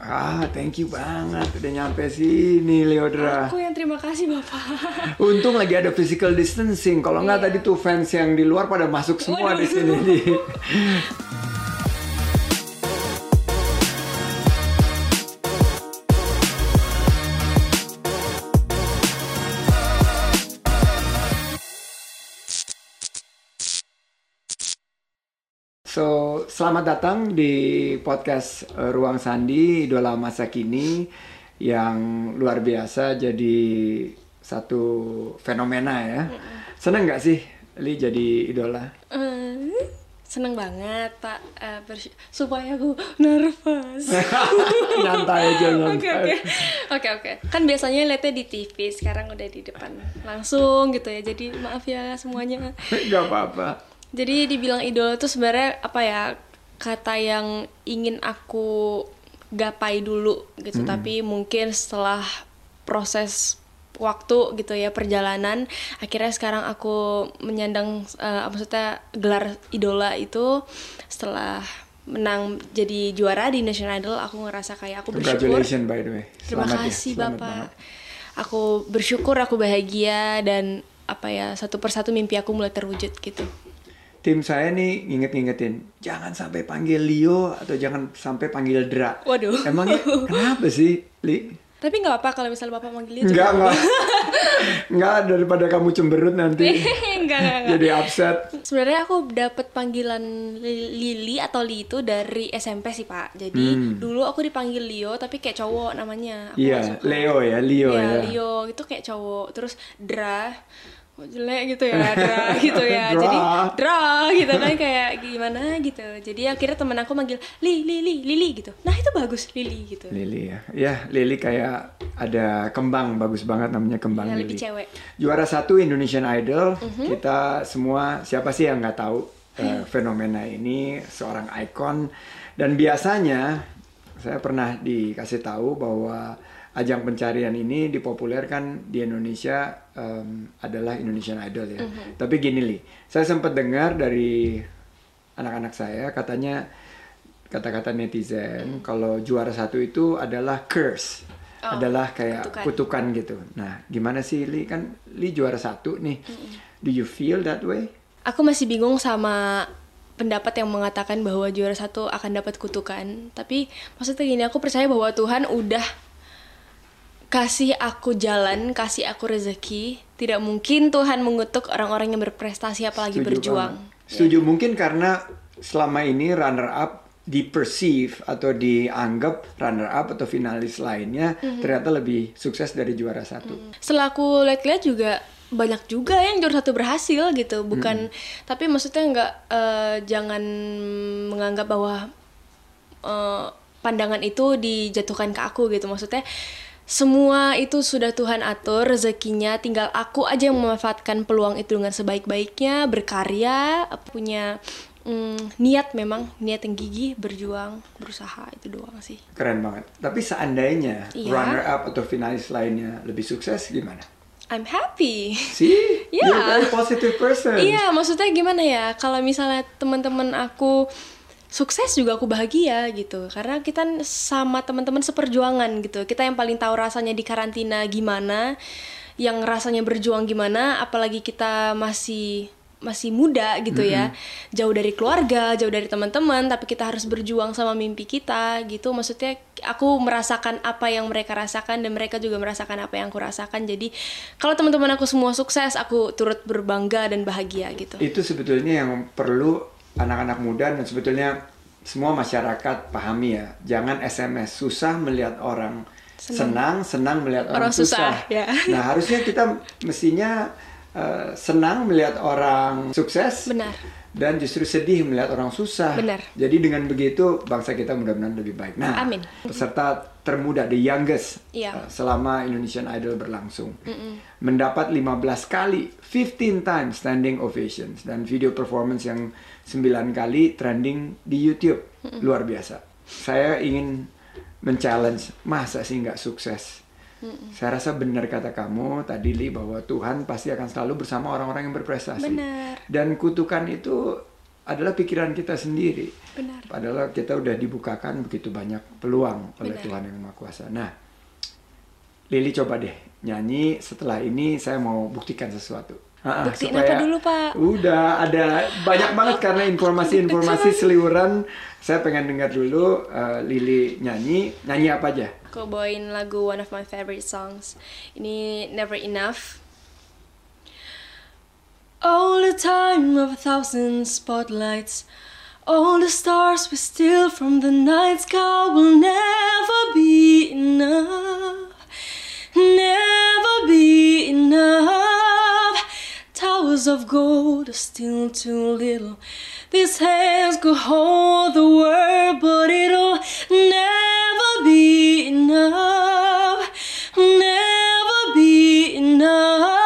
Ah, thank you banget udah nyampe sini Leodra. Aku yang terima kasih Bapak. Untung lagi ada physical distancing. Kalau nggak Iya. tadi tuh fans yang di luar pada masuk semua Waduh. di sini selamat datang di podcast eh, Ruang Sandi, idola masa kini yang luar biasa jadi satu fenomena ya. Seneng nggak sih Li jadi idola? Eh, seneng banget Pak Eh, supaya aku nervous. nyantai aja Oke nyantai. oke oke oke. Kan biasanya lihatnya di TV, sekarang udah di depan langsung gitu ya. Jadi maaf ya semuanya. Gak apa-apa. Jadi dibilang idola itu sebenarnya apa ya kata yang ingin aku gapai dulu gitu. Tapi mungkin setelah proses waktu gitu ya perjalanan, akhirnya sekarang aku menyandang eh, maksudnya gelar idola itu setelah menang jadi juara di National Idol, aku ngerasa kayak aku bersyukur. By the way. Terima ya, kasih selamat Bapak. banget. Aku bersyukur, aku bahagia dan apa ya satu persatu mimpi aku mulai terwujud gitu. Tim saya nih nginget-ngingetin, jangan sampai panggil Leo atau jangan sampai panggil Dra. Waduh. Emangnya kenapa sih, Li? Tapi nggak apa kalau misalnya bapak manggil itu. Enggak, enggak. Enggak, daripada kamu cemberut nanti. enggak, enggak, enggak. Jadi upset. Sebenarnya aku dapat panggilan Li- Lili atau Li itu dari SMP sih pak. Jadi dulu aku dipanggil Leo tapi kayak cowok namanya. Nggak Iya, suka. Leo ya, Leo Iya, ya. Leo itu kayak cowok. Terus Dra kok jelek gitu ya Dra gitu ya Dra. jadi Dra gitu kan kayak gimana gitu jadi akhirnya temen aku manggil Li Li Li Lili gitu nah itu bagus Lili gitu Lili ya. Ya, Lili kayak ada kembang bagus banget namanya kembang Ya, Lili. lebih cewek. Juara satu Indonesian Idol. Mhm. Kita semua siapa sih yang nggak tahu eh, fenomena ini seorang ikon dan biasanya saya pernah dikasih tahu bahwa ajang pencarian ini dipopulerkan di Indonesia em, adalah Indonesian Idol ya. Mhm. Tapi gini li, saya sempat dengar dari anak-anak saya katanya kata-kata netizen kalau juara satu itu adalah curse Oh, adalah kayak kutukan. kutukan gitu nah gimana sih li kan li juara satu nih do you feel that way Aku masih bingung sama pendapat yang mengatakan bahwa juara satu akan dapat kutukan. Tapi maksudnya gini, aku percaya bahwa Tuhan udah kasih aku jalan, kasih aku rezeki. Tidak mungkin Tuhan mengutuk orang-orang yang berprestasi apalagi Setuju berjuang. banget. setuju mungkin karena selama ini runner up di perceive atau dianggap runner up atau finalis lainnya Mhm. ternyata lebih sukses dari juara satu Setelah aku lihat-lihat juga banyak juga yang juara satu berhasil gitu, bukan. Tapi maksudnya nggak eh, jangan menganggap bahwa eh, pandangan itu dijatuhkan ke aku gitu. Maksudnya semua itu sudah Tuhan atur rezekinya, tinggal aku aja yang memanfaatkan peluang itu dengan sebaik-baiknya, berkarya, punya mm, niat memang, niat yang gigih, berjuang, berusaha itu doang sih. keren banget tapi seandainya Iya. runner up atau finalis lainnya lebih sukses gimana I'm happy. See, Iya. you're a very positive person. Iya, maksudnya gimana ya? Kalau misalnya teman-teman aku sukses juga aku bahagia gitu. Karena kita sama teman-teman seperjuangan gitu. Kita yang paling tahu rasanya di karantina gimana, yang rasanya berjuang gimana, apalagi kita masih masih muda gitu ya. Jauh dari keluarga, jauh dari teman-teman, tapi kita harus berjuang sama mimpi kita gitu. Maksudnya aku merasakan apa yang mereka rasakan dan mereka juga merasakan apa yang aku rasakan. Jadi kalau teman-teman aku semua sukses, aku turut berbangga dan bahagia gitu. Itu sebetulnya yang perlu anak-anak muda dan sebetulnya semua masyarakat pahami ya. Jangan SMS susah melihat orang senang, senang melihat orang, Orang susah, ya. Nah, harusnya kita mestinya eh, senang melihat orang sukses. Benar. Dan justru sedih melihat orang susah. Benar. Jadi dengan begitu bangsa kita mudah-mudahan lebih baik. Nah, Amin. peserta termuda the youngest Iya. eh, selama Indonesian Idol berlangsung mendapat 15 kali 15 times standing ovations dan video performance yang 9 kali trending di YouTube luar biasa. Saya ingin men-challenge masa sih nggak sukses. Saya rasa benar kata kamu tadi Li bahwa Tuhan pasti akan selalu bersama orang-orang yang berprestasi. Benar. Dan kutukan itu adalah pikiran kita sendiri. Benar. Padahal kita udah dibukakan begitu banyak peluang oleh Benar. Tuhan yang Maha Kuasa. Nah, Lili coba deh nyanyi. Setelah ini saya mau buktikan sesuatu. Ah, ah, Buktiin apa dulu, Pak? Udah ada banyak banget karena informasi-informasi seliuran. Saya pengen dengar dulu eh, Lili nyanyi. Nyanyi apa aja? Aku bawain lagu one of my favorite songs. Ini Never Enough. All the time of a thousand spotlights. All the stars we steal from the night sky will never be enough. Never be enough. Towers of gold are still too little. These hands could hold the world, but it'll never be enough. Never be enough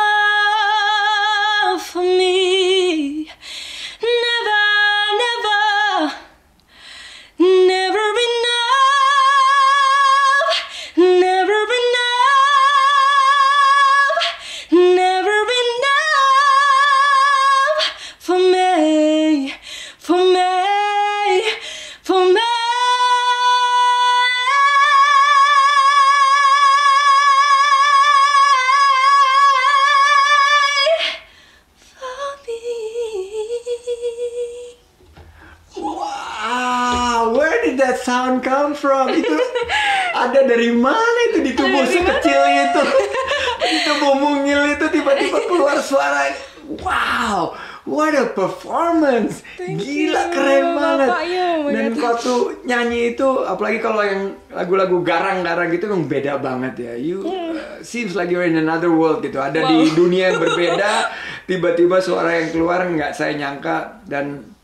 tiba-tiba keluar suara. Wow, what a performance! Thank Gila you, keren banget. Bapak, ya, oh my Dan waktu nyanyi itu, apalagi kalau yang lagu-lagu garang-garang gitu memang beda banget ya. You uh, seems like you're in another world gitu. Ada di Hmm. Wow. dunia yang berbeda. Tiba-tiba suara yang keluar nggak saya nyangka dan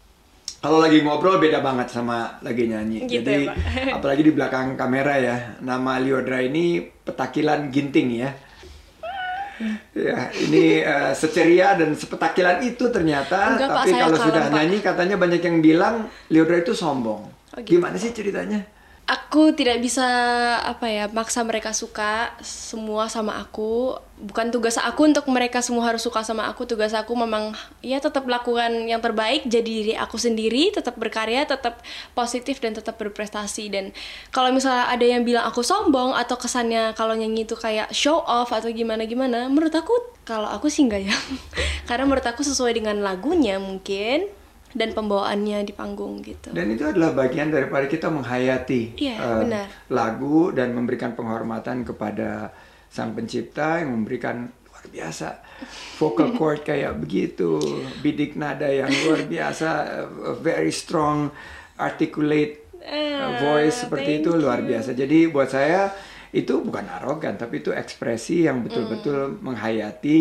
kalau lagi ngobrol beda banget sama lagi nyanyi. Gitu Jadi ya, apalagi di belakang kamera ya. Nama Liodra ini petakilan ginting ya. Ya, ini eh, seceria dan sepetakilan itu ternyata. Enggak, tapi kalau sudah Pak. nyanyi katanya banyak yang bilang Liodra itu sombong. Oh, gitu. Gimana sih ceritanya? Aku tidak bisa apa ya maksa mereka suka semua sama aku. Bukan tugas aku untuk mereka semua harus suka sama aku. Tugas aku memang ya tetap lakukan yang terbaik, jadi diri aku sendiri, tetap berkarya, tetap positif dan tetap berprestasi. Dan kalau misalnya ada yang bilang aku sombong atau kesannya kalau nyanyi itu kayak show off atau gimana gimana, menurut aku kalau aku sih enggak ya. Karena menurut aku sesuai dengan lagunya mungkin dan pembawaannya di panggung gitu. Dan itu adalah bagian daripada kita menghayati Iya, eh, benar. lagu dan memberikan penghormatan kepada sang pencipta yang memberikan luar biasa vocal cord kayak begitu, bidik nada yang luar biasa, eh, very strong, articulate Ah, voice seperti itu luar biasa. Jadi buat saya itu bukan arogan, tapi itu ekspresi yang betul-betul Mm. menghayati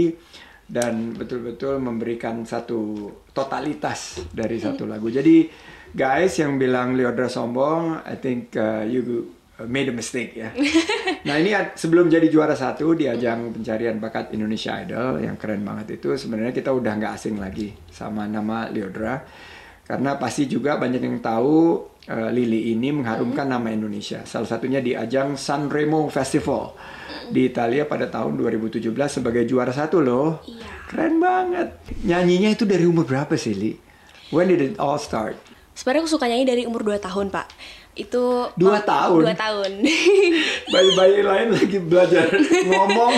dan betul-betul memberikan satu totalitas dari satu lagu. Jadi guys yang bilang Leodra sombong, I think uh, you made a mistake ya. nah ini sebelum jadi juara satu di ajang pencarian bakat Indonesia Idol yang keren banget itu sebenarnya kita udah nggak asing lagi sama nama Leodra karena pasti juga banyak yang tahu uh, Lili ini mengharumkan nama Indonesia. Salah satunya di ajang Sanremo Festival di Italia pada tahun 2017 sebagai juara satu loh. Iya. Keren banget. Nyanyinya itu dari umur berapa sih, Li? When did it all start? Sebenarnya aku suka nyanyi dari umur 2 tahun, Pak. Itu Dua oh, tahun? Dua tahun. Bayi-bayi lain lagi belajar ngomong.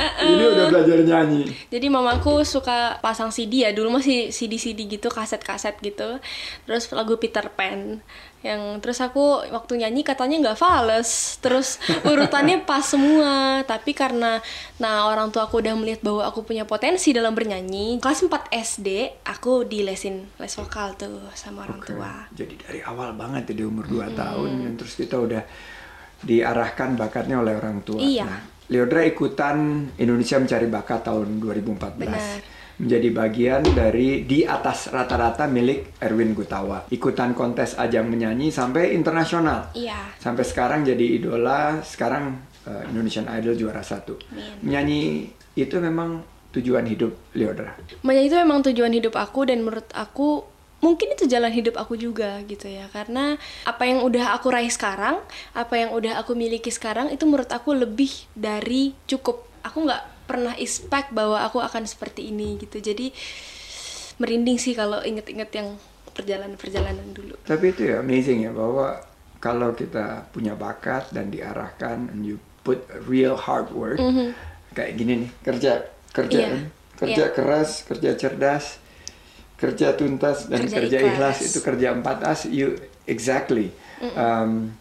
Ini udah belajar nyanyi. Jadi mamaku suka pasang CD ya, dulu masih CD-CD gitu, kaset-kaset gitu. Terus lagu Peter Pan. Yang terus aku waktu nyanyi katanya nggak fales. Terus urutannya pas semua. Tapi karena nah orang tua aku udah melihat bahwa aku punya potensi dalam bernyanyi. Kelas 4 SD aku dilesin les vokal tuh sama orang tua. Jadi dari awal banget ya di umur 2 tahun dan terus kita udah diarahkan bakatnya oleh orang tua. Iya. Nah, Leodra ikutan Indonesia Mencari Bakat tahun 2014. Benar. Menjadi bagian dari di atas rata-rata milik Erwin Gutawa. Ikutan kontes ajang menyanyi sampai internasional. Iya. Sampai sekarang jadi idola, sekarang uh, Indonesian Idol juara satu. Amin. Menyanyi itu memang tujuan hidup Leodra. Menyanyi itu memang tujuan hidup aku dan menurut aku mungkin itu jalan hidup aku juga gitu ya karena apa yang udah aku raih sekarang apa yang udah aku miliki sekarang itu menurut aku lebih dari cukup aku nggak pernah expect bahwa aku akan seperti ini gitu jadi merinding sih kalau inget-inget yang perjalanan-perjalanan dulu. Tapi itu ya amazing ya bahwa kalau kita punya bakat dan diarahkan and you put real hard work kayak gini nih kerja kerja Iya, kan? kerja iya. keras kerja cerdas kerja tuntas dan Kerja kerja, ikhlas. ikhlas. itu kerja empat as you exactly um,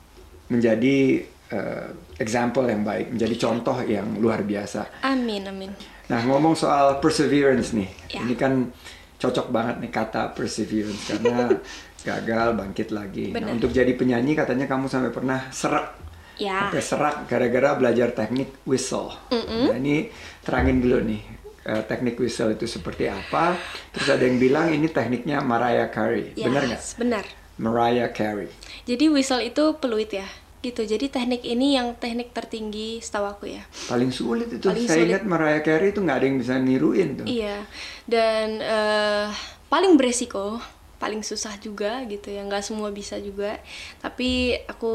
menjadi uh, example yang baik menjadi contoh yang luar biasa Amin, amin. Nah, ngomong soal perseverance nih. Ya. Ini kan cocok banget nih kata perseverance karena gagal bangkit lagi. Nah, untuk jadi penyanyi katanya kamu sampai pernah serak. Ya. Sampai serak gara-gara belajar teknik whistle. Nah, ini terangin dulu nih. Eh, teknik whistle itu seperti apa? Terus ada yang bilang ini tekniknya Mariah Carey. Yes, Benar nggak? Benar. Mariah Carey. Jadi whistle itu peluit ya, gitu. Jadi teknik ini yang teknik tertinggi setahu aku ya. Paling sulit itu. Paling Saya sulit. ingat Mariah Carey itu nggak ada yang bisa niruin tuh. Iya. Dan eh, paling beresiko, paling susah juga gitu ya. Nggak semua bisa juga. Tapi aku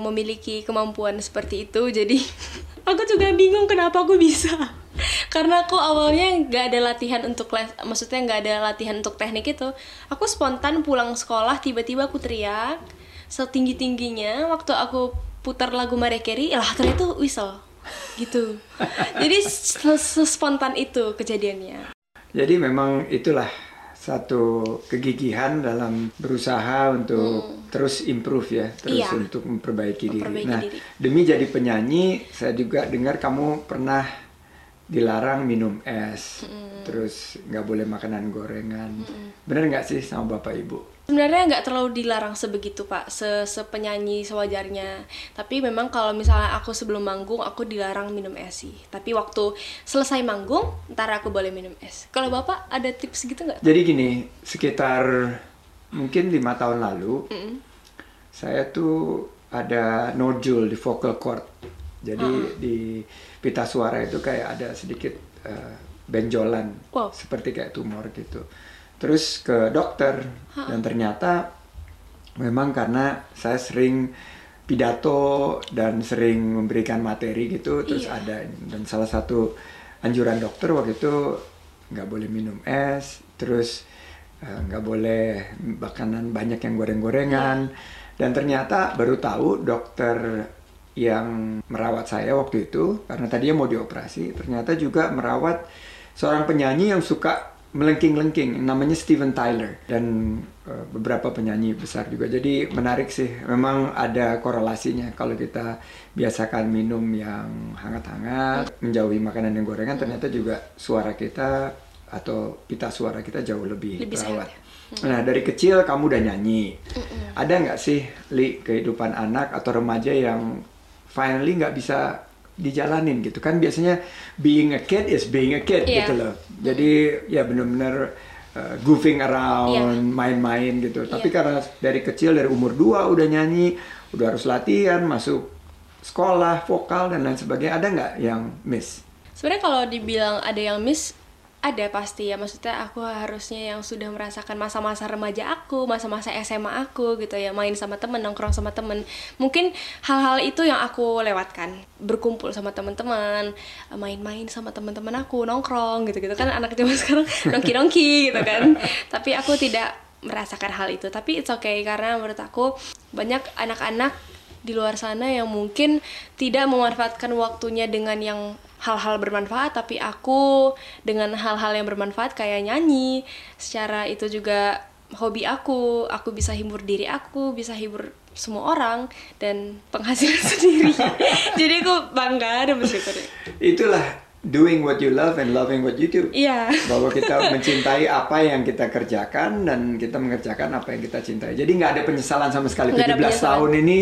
memiliki kemampuan seperti itu. Jadi aku juga bingung kenapa aku bisa. Karena aku awalnya nggak ada latihan untuk les, maksudnya nggak ada latihan untuk teknik itu. Aku spontan pulang sekolah tiba-tiba aku teriak setinggi tingginya waktu aku putar lagu Mariah Carey, lah ternyata itu whistle gitu. Jadi spontan itu kejadiannya. Jadi memang itulah satu kegigihan dalam berusaha untuk terus improve ya, terus Iya. untuk memperbaiki, diri. Memperbaiki Nah, diri. demi jadi penyanyi, saya juga dengar kamu pernah dilarang minum es, terus nggak boleh makanan gorengan. Bener nggak sih sama bapak ibu? Sebenarnya nggak terlalu dilarang sebegitu pak, se sepenyanyi sewajarnya. Tapi memang kalau misalnya aku sebelum manggung aku dilarang minum es sih. Tapi waktu selesai manggung, ntar aku boleh minum es. Kalau bapak ada tips gitu nggak? Jadi gini, sekitar mungkin lima tahun lalu, saya tuh ada nodule di vocal cord. Jadi di pita suara itu kayak ada sedikit eh, benjolan, Wow. seperti kayak tumor gitu. Terus ke dokter dan ternyata memang karena saya sering pidato dan sering memberikan materi gitu, terus Iya. ada dan salah satu anjuran dokter waktu itu nggak boleh minum es, terus eh, nggak boleh makanan banyak yang goreng-gorengan, dan ternyata baru tahu dokter yang merawat saya waktu itu karena tadinya mau dioperasi, ternyata juga merawat seorang penyanyi yang suka melengking-lengking, namanya Steven Tyler dan eh, beberapa penyanyi besar juga. Jadi menarik sih, memang ada korelasinya. Kalau kita biasakan minum yang hangat-hangat, menjauhi makanan yang gorengan, ternyata juga suara kita atau pita suara kita jauh lebih, Lebih terawat. sehat Nah dari kecil kamu udah nyanyi, ada nggak sih li kehidupan anak atau remaja yang finally nggak bisa dijalanin gitu kan biasanya being a kid is being a kid Iya. gitu loh. Jadi ya bener-bener uh, goofing around, Iya. main-main gitu. Tapi Iya. karena dari kecil dari umur 2 udah nyanyi, udah harus latihan, masuk sekolah, vokal dan lain sebagainya. Ada nggak yang miss? Sebenarnya kalau dibilang ada yang miss, ada pasti ya. Maksudnya aku harusnya yang sudah merasakan masa-masa remaja aku, masa-masa SMA aku gitu ya, main sama temen, nongkrong sama temen. Mungkin hal-hal itu yang aku lewatkan, berkumpul sama teman-teman, main-main sama teman-teman aku, nongkrong gitu-gitu kan anak zaman sekarang nongki-nongki gitu kan. Tapi aku tidak merasakan hal itu. Tapi it's okay karena menurut aku banyak anak-anak di luar sana yang mungkin tidak memanfaatkan waktunya dengan yang hal-hal bermanfaat tapi aku dengan hal-hal yang bermanfaat kayak nyanyi secara itu juga hobi aku aku bisa hibur diri aku bisa hibur semua orang dan penghasilan sendiri jadi aku bangga dan bersyukur Itulah doing what you love and loving what you do. iya bahwa kita mencintai apa yang kita kerjakan dan kita mengerjakan apa yang kita cintai. Jadi nggak ada penyesalan sama sekali. Ada 17 penyesalan. tahun ini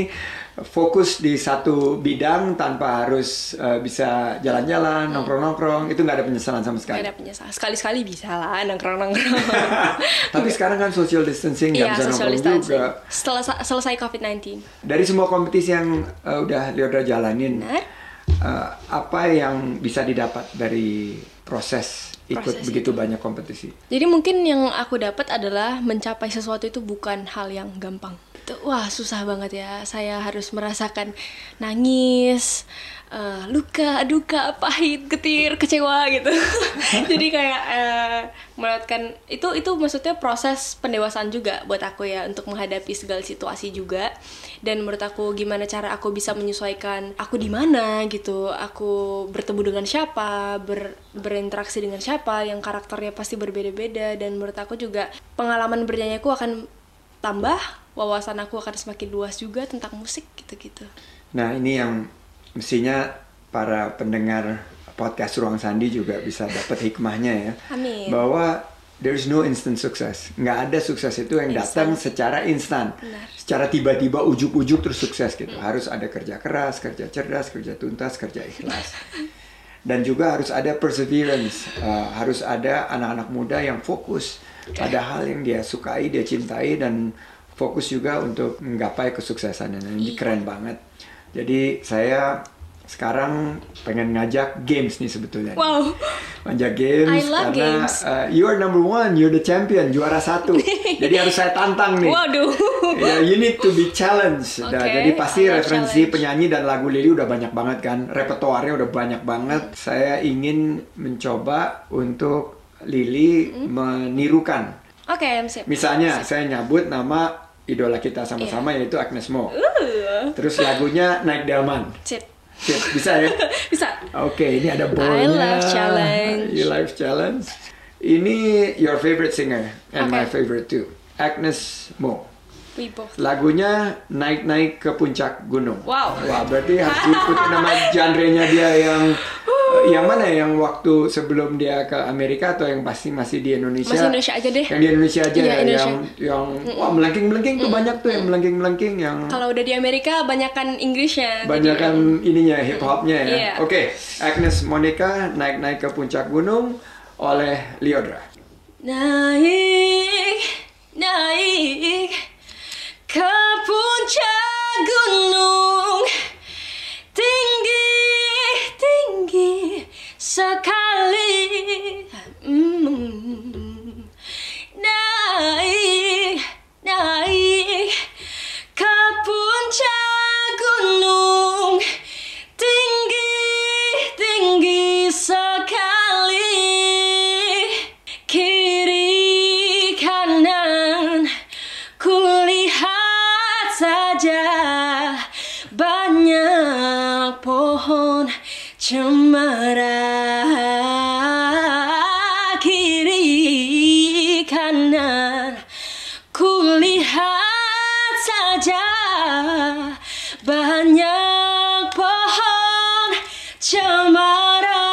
fokus di satu bidang tanpa harus uh, bisa jalan-jalan, nongkrong-nongkrong, itu nggak ada penyesalan sama Gak sekali. ada penyesalan sekali-sekali bisa lah nongkrong-nongkrong Tapi sekarang kan social distancing nggak iya bisa social nongkrong distancing juga. setelah selesai covid-19 Dari semua kompetisi yang uh, udah Leodra jalanin, Benar. uh, apa yang bisa didapat dari proses ikut Proses begitu banyak kompetisi? Jadi mungkin yang aku dapat adalah mencapai sesuatu itu bukan hal yang gampang. Itu wah susah banget ya. Saya harus merasakan nangis uh, luka duka pahit getir kecewa gitu. Jadi kayak uh, melewatkan itu itu maksudnya proses pendewasaan juga buat aku ya untuk menghadapi segala situasi juga. Dan menurut aku gimana cara aku bisa menyesuaikan aku di mana gitu. Aku bertemu dengan siapa ber, berinteraksi dengan siapa yang karakternya pasti berbeda-beda. Dan menurut aku juga pengalaman bernyanyi aku akan tambah wawasan aku akan semakin luas juga tentang musik gitu-gitu nah ini yang mestinya para pendengar podcast Ruang Sandi juga bisa dapat hikmahnya ya. Amin. Bahwa there is no instant success. Nggak ada sukses itu yang datang secara instan. Secara tiba-tiba ujuk-ujuk terus sukses gitu. Hmm. Harus ada kerja keras, kerja cerdas, kerja tuntas, kerja ikhlas. Dan juga harus ada perseverance. Uh, harus ada anak-anak muda yang fokus pada hal yang dia sukai, dia cintai dan fokus juga untuk menggapai kesuksesan. Dan ini iya. keren banget. Jadi saya sekarang pengen ngajak games nih sebetulnya. Wow. Ngajak games I love karena games. Uh, you are number one, you're the champion, juara satu. jadi harus saya tantang nih. Waduh. yeah, you need to be challenged. Okay, nah, jadi pasti referensi challenge. penyanyi dan lagu Lily udah banyak banget kan, repertoarnya udah banyak banget. Saya ingin mencoba untuk Lily hmm. menirukan. Oke, okay, siap. Misalnya siap. saya nyabut nama idola kita sama-sama yeah. yaitu Agnes Mo. Uh. Terus lagunya Naik Delman. Sip bisa ya? bisa. Oke, okay, ini ada bolnya. I love challenge. You love challenge. Ini your favorite singer and okay. my favorite too. Agnes Mo. Lagunya naik-naik ke puncak gunung. Wow. Wah, berarti harus diikuti nama genre-nya dia yang yang mana yang waktu sebelum dia ke Amerika atau yang pasti masih di Indonesia? Masih Indonesia aja deh. Yang di Indonesia aja iya, Indonesia. yang yang wah melengking melengking tuh banyak tuh yang melengking melengking yang. Kalau udah di Amerika banyakkan Inggrisnya. Banyakkan ininya hip hopnya ya. Yeah. Oke, okay. Agnes Monica naik naik ke puncak gunung oleh Liodra. Naik naik ke puncak gunung pohon cemara kiri kanan. Kulihat saja banyak pohon cemara.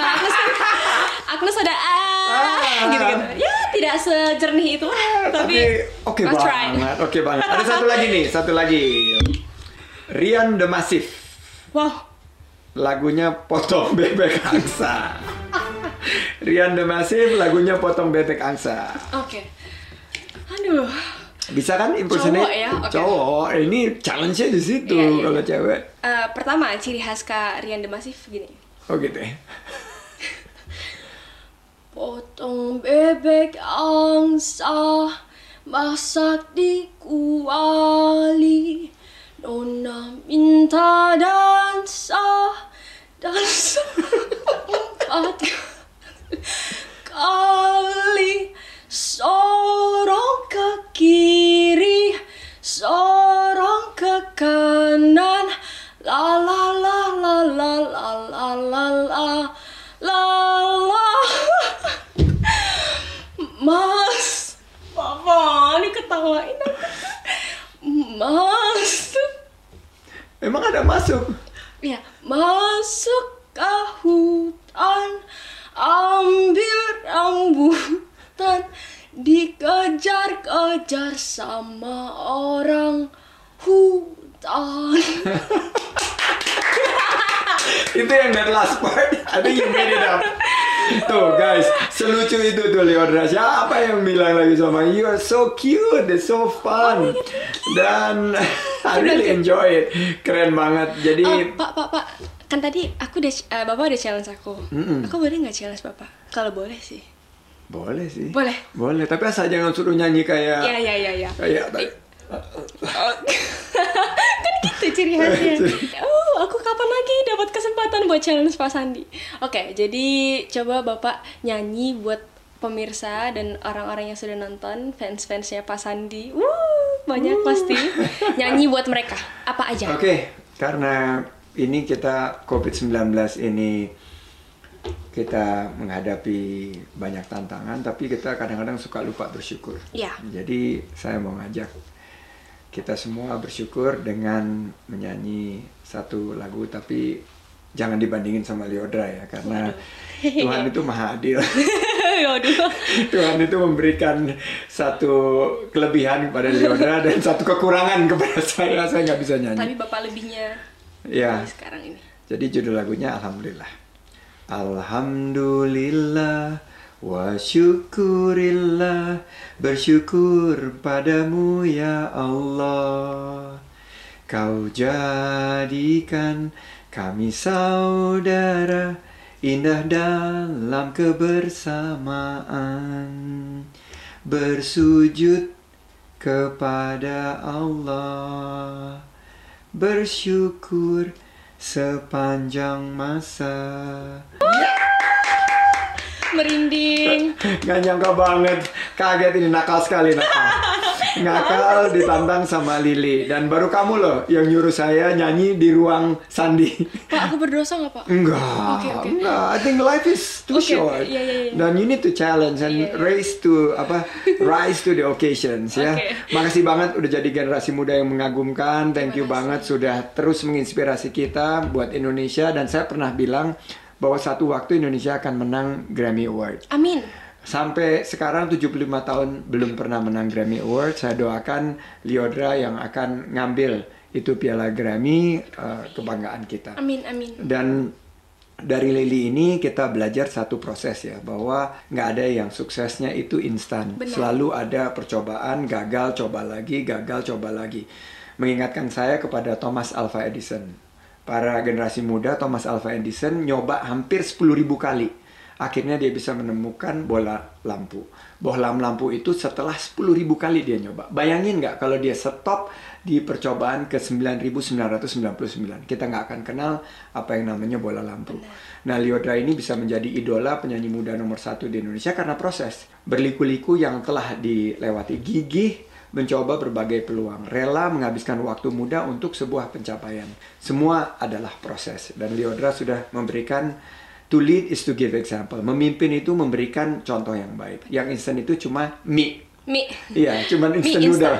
Agnes Agnes ada ah, gitu gitu. Ya tidak sejernih itu ah, tapi oke okay banget oke okay banget. Ada satu lagi nih satu lagi Rian The Massive. Wow. Lagunya Potong Bebek Angsa. Rian The Massive lagunya Potong Bebek Angsa. Oke. Okay. Aduh. Bisa kan impersonate? Cowok ya? Okay. Cowok. Ini challenge-nya di situ yeah, yeah, kalau yeah. cewek. Uh, pertama, ciri khas Kak Rian The Massive gini. Oh gitu ya? Potong bebek angsa masak di kuali Nona minta dansa dansa. Empat kali sorong ke kiri sorong ke kanan. La la la la la la la la la la la. Mas papa ini ketawain aku. Masuk emang ada masuk? Ya masuk ke hutan ambil rambutan dikejar-kejar sama orang hutan. Itu yang that last part. I think you made it up Tuh guys, selucu itu tuh Leodra. Siapa yang bilang lagi sama you are so cute, it's so fun. Dan I really enjoy it. Keren banget. Jadi oh, Pak, Pak, Pak. Kan tadi aku udah uh, Bapak udah challenge aku. Mm -mm. Aku boleh nggak challenge Bapak? Kalau boleh sih. Boleh sih. Boleh. Boleh, tapi asal jangan suruh nyanyi kayak Ya ya ya ya. kayak kan gitu ciri khasnya. Oh, aku kapan lagi dapat kesempatan buat challenge Pak Sandi? Oke, jadi coba Bapak nyanyi buat pemirsa dan orang-orang yang sudah nonton, fans-fansnya Pak Sandi. Wuh, banyak pasti. Nyanyi buat mereka. Apa aja? Oke, karena ini kita COVID-19 ini kita menghadapi banyak tantangan, tapi kita kadang-kadang suka lupa bersyukur. Ya. Jadi saya mau ngajak kita semua bersyukur dengan menyanyi satu lagu, tapi jangan dibandingin sama Liodra ya, karena Tuhan itu maha adil. Waduh. Tuhan itu memberikan satu kelebihan kepada Liodra dan satu kekurangan kepada saya. Saya nggak bisa nyanyi. Tapi Bapak lebihnya Ya. sekarang ini. Jadi judul lagunya Alhamdulillah. Alhamdulillah wa syukurillah bersyukur padamu ya Allah. Kau jadikan kami saudara indah dalam kebersamaan. Bersujud kepada Allah bersyukur sepanjang masa. Merinding. Gak nyangka banget, kaget ini nakal sekali nakal. Nakal ditantang sama Lili dan baru kamu loh yang nyuruh saya nyanyi di ruang Sandi. Pak, aku berdosa nggak Pak? Enggak, Oke, oke. enggak. I think life is too Oke, short. iya, iya, iya. Dan you need to challenge and Iya, iya. raise to apa rise to the occasions ya. Oke. Makasih banget udah jadi generasi muda yang mengagumkan. Thank you banget sudah terus menginspirasi kita buat Indonesia dan saya pernah bilang bahwa satu waktu Indonesia akan menang Grammy Award. Amin. Sampai sekarang 75 tahun belum pernah menang Grammy Award. Saya doakan Liodra yang akan ngambil itu piala Grammy eh, kebanggaan kita. Amin, amin. Dan dari Lili ini kita belajar satu proses ya bahwa nggak ada yang suksesnya itu instan. Benar. Selalu ada percobaan, gagal, coba lagi, gagal, coba lagi. Mengingatkan saya kepada Thomas Alva Edison. Para generasi muda Thomas Alva Edison nyoba hampir 10.000 kali. Akhirnya dia bisa menemukan bola lampu. Bohlam lampu itu setelah 10.000 kali dia nyoba. Bayangin nggak kalau dia stop di percobaan ke 9.999. Kita nggak akan kenal apa yang namanya bola lampu. Nah, Liodra ini bisa menjadi idola penyanyi muda nomor satu di Indonesia karena proses. Berliku-liku yang telah dilewati gigih, mencoba berbagai peluang, rela menghabiskan waktu muda untuk sebuah pencapaian. Semua adalah proses. Dan Liodra sudah memberikan To lead is to give example. Memimpin itu memberikan contoh yang baik. Yang instan itu cuma mie. Mi. Iya, cuman Mie instant instan. noodle.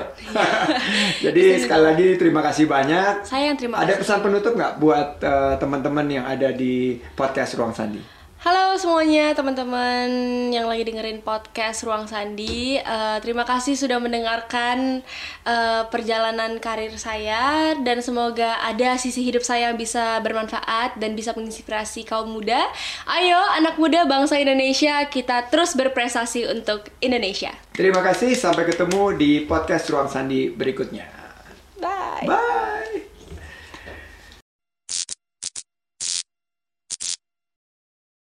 Jadi sekali lagi terima kasih banyak. Saya yang terima Ada kasih. pesan penutup nggak buat eh, teman-teman yang ada di podcast Ruang Sandi? Halo semuanya teman-teman yang lagi dengerin podcast Ruang Sandi. Eh, terima kasih sudah mendengarkan eh, perjalanan karir saya dan semoga ada sisi hidup saya yang bisa bermanfaat dan bisa menginspirasi kaum muda. Ayo anak muda bangsa Indonesia kita terus berprestasi untuk Indonesia. Terima kasih, sampai ketemu di podcast Ruang Sandi berikutnya.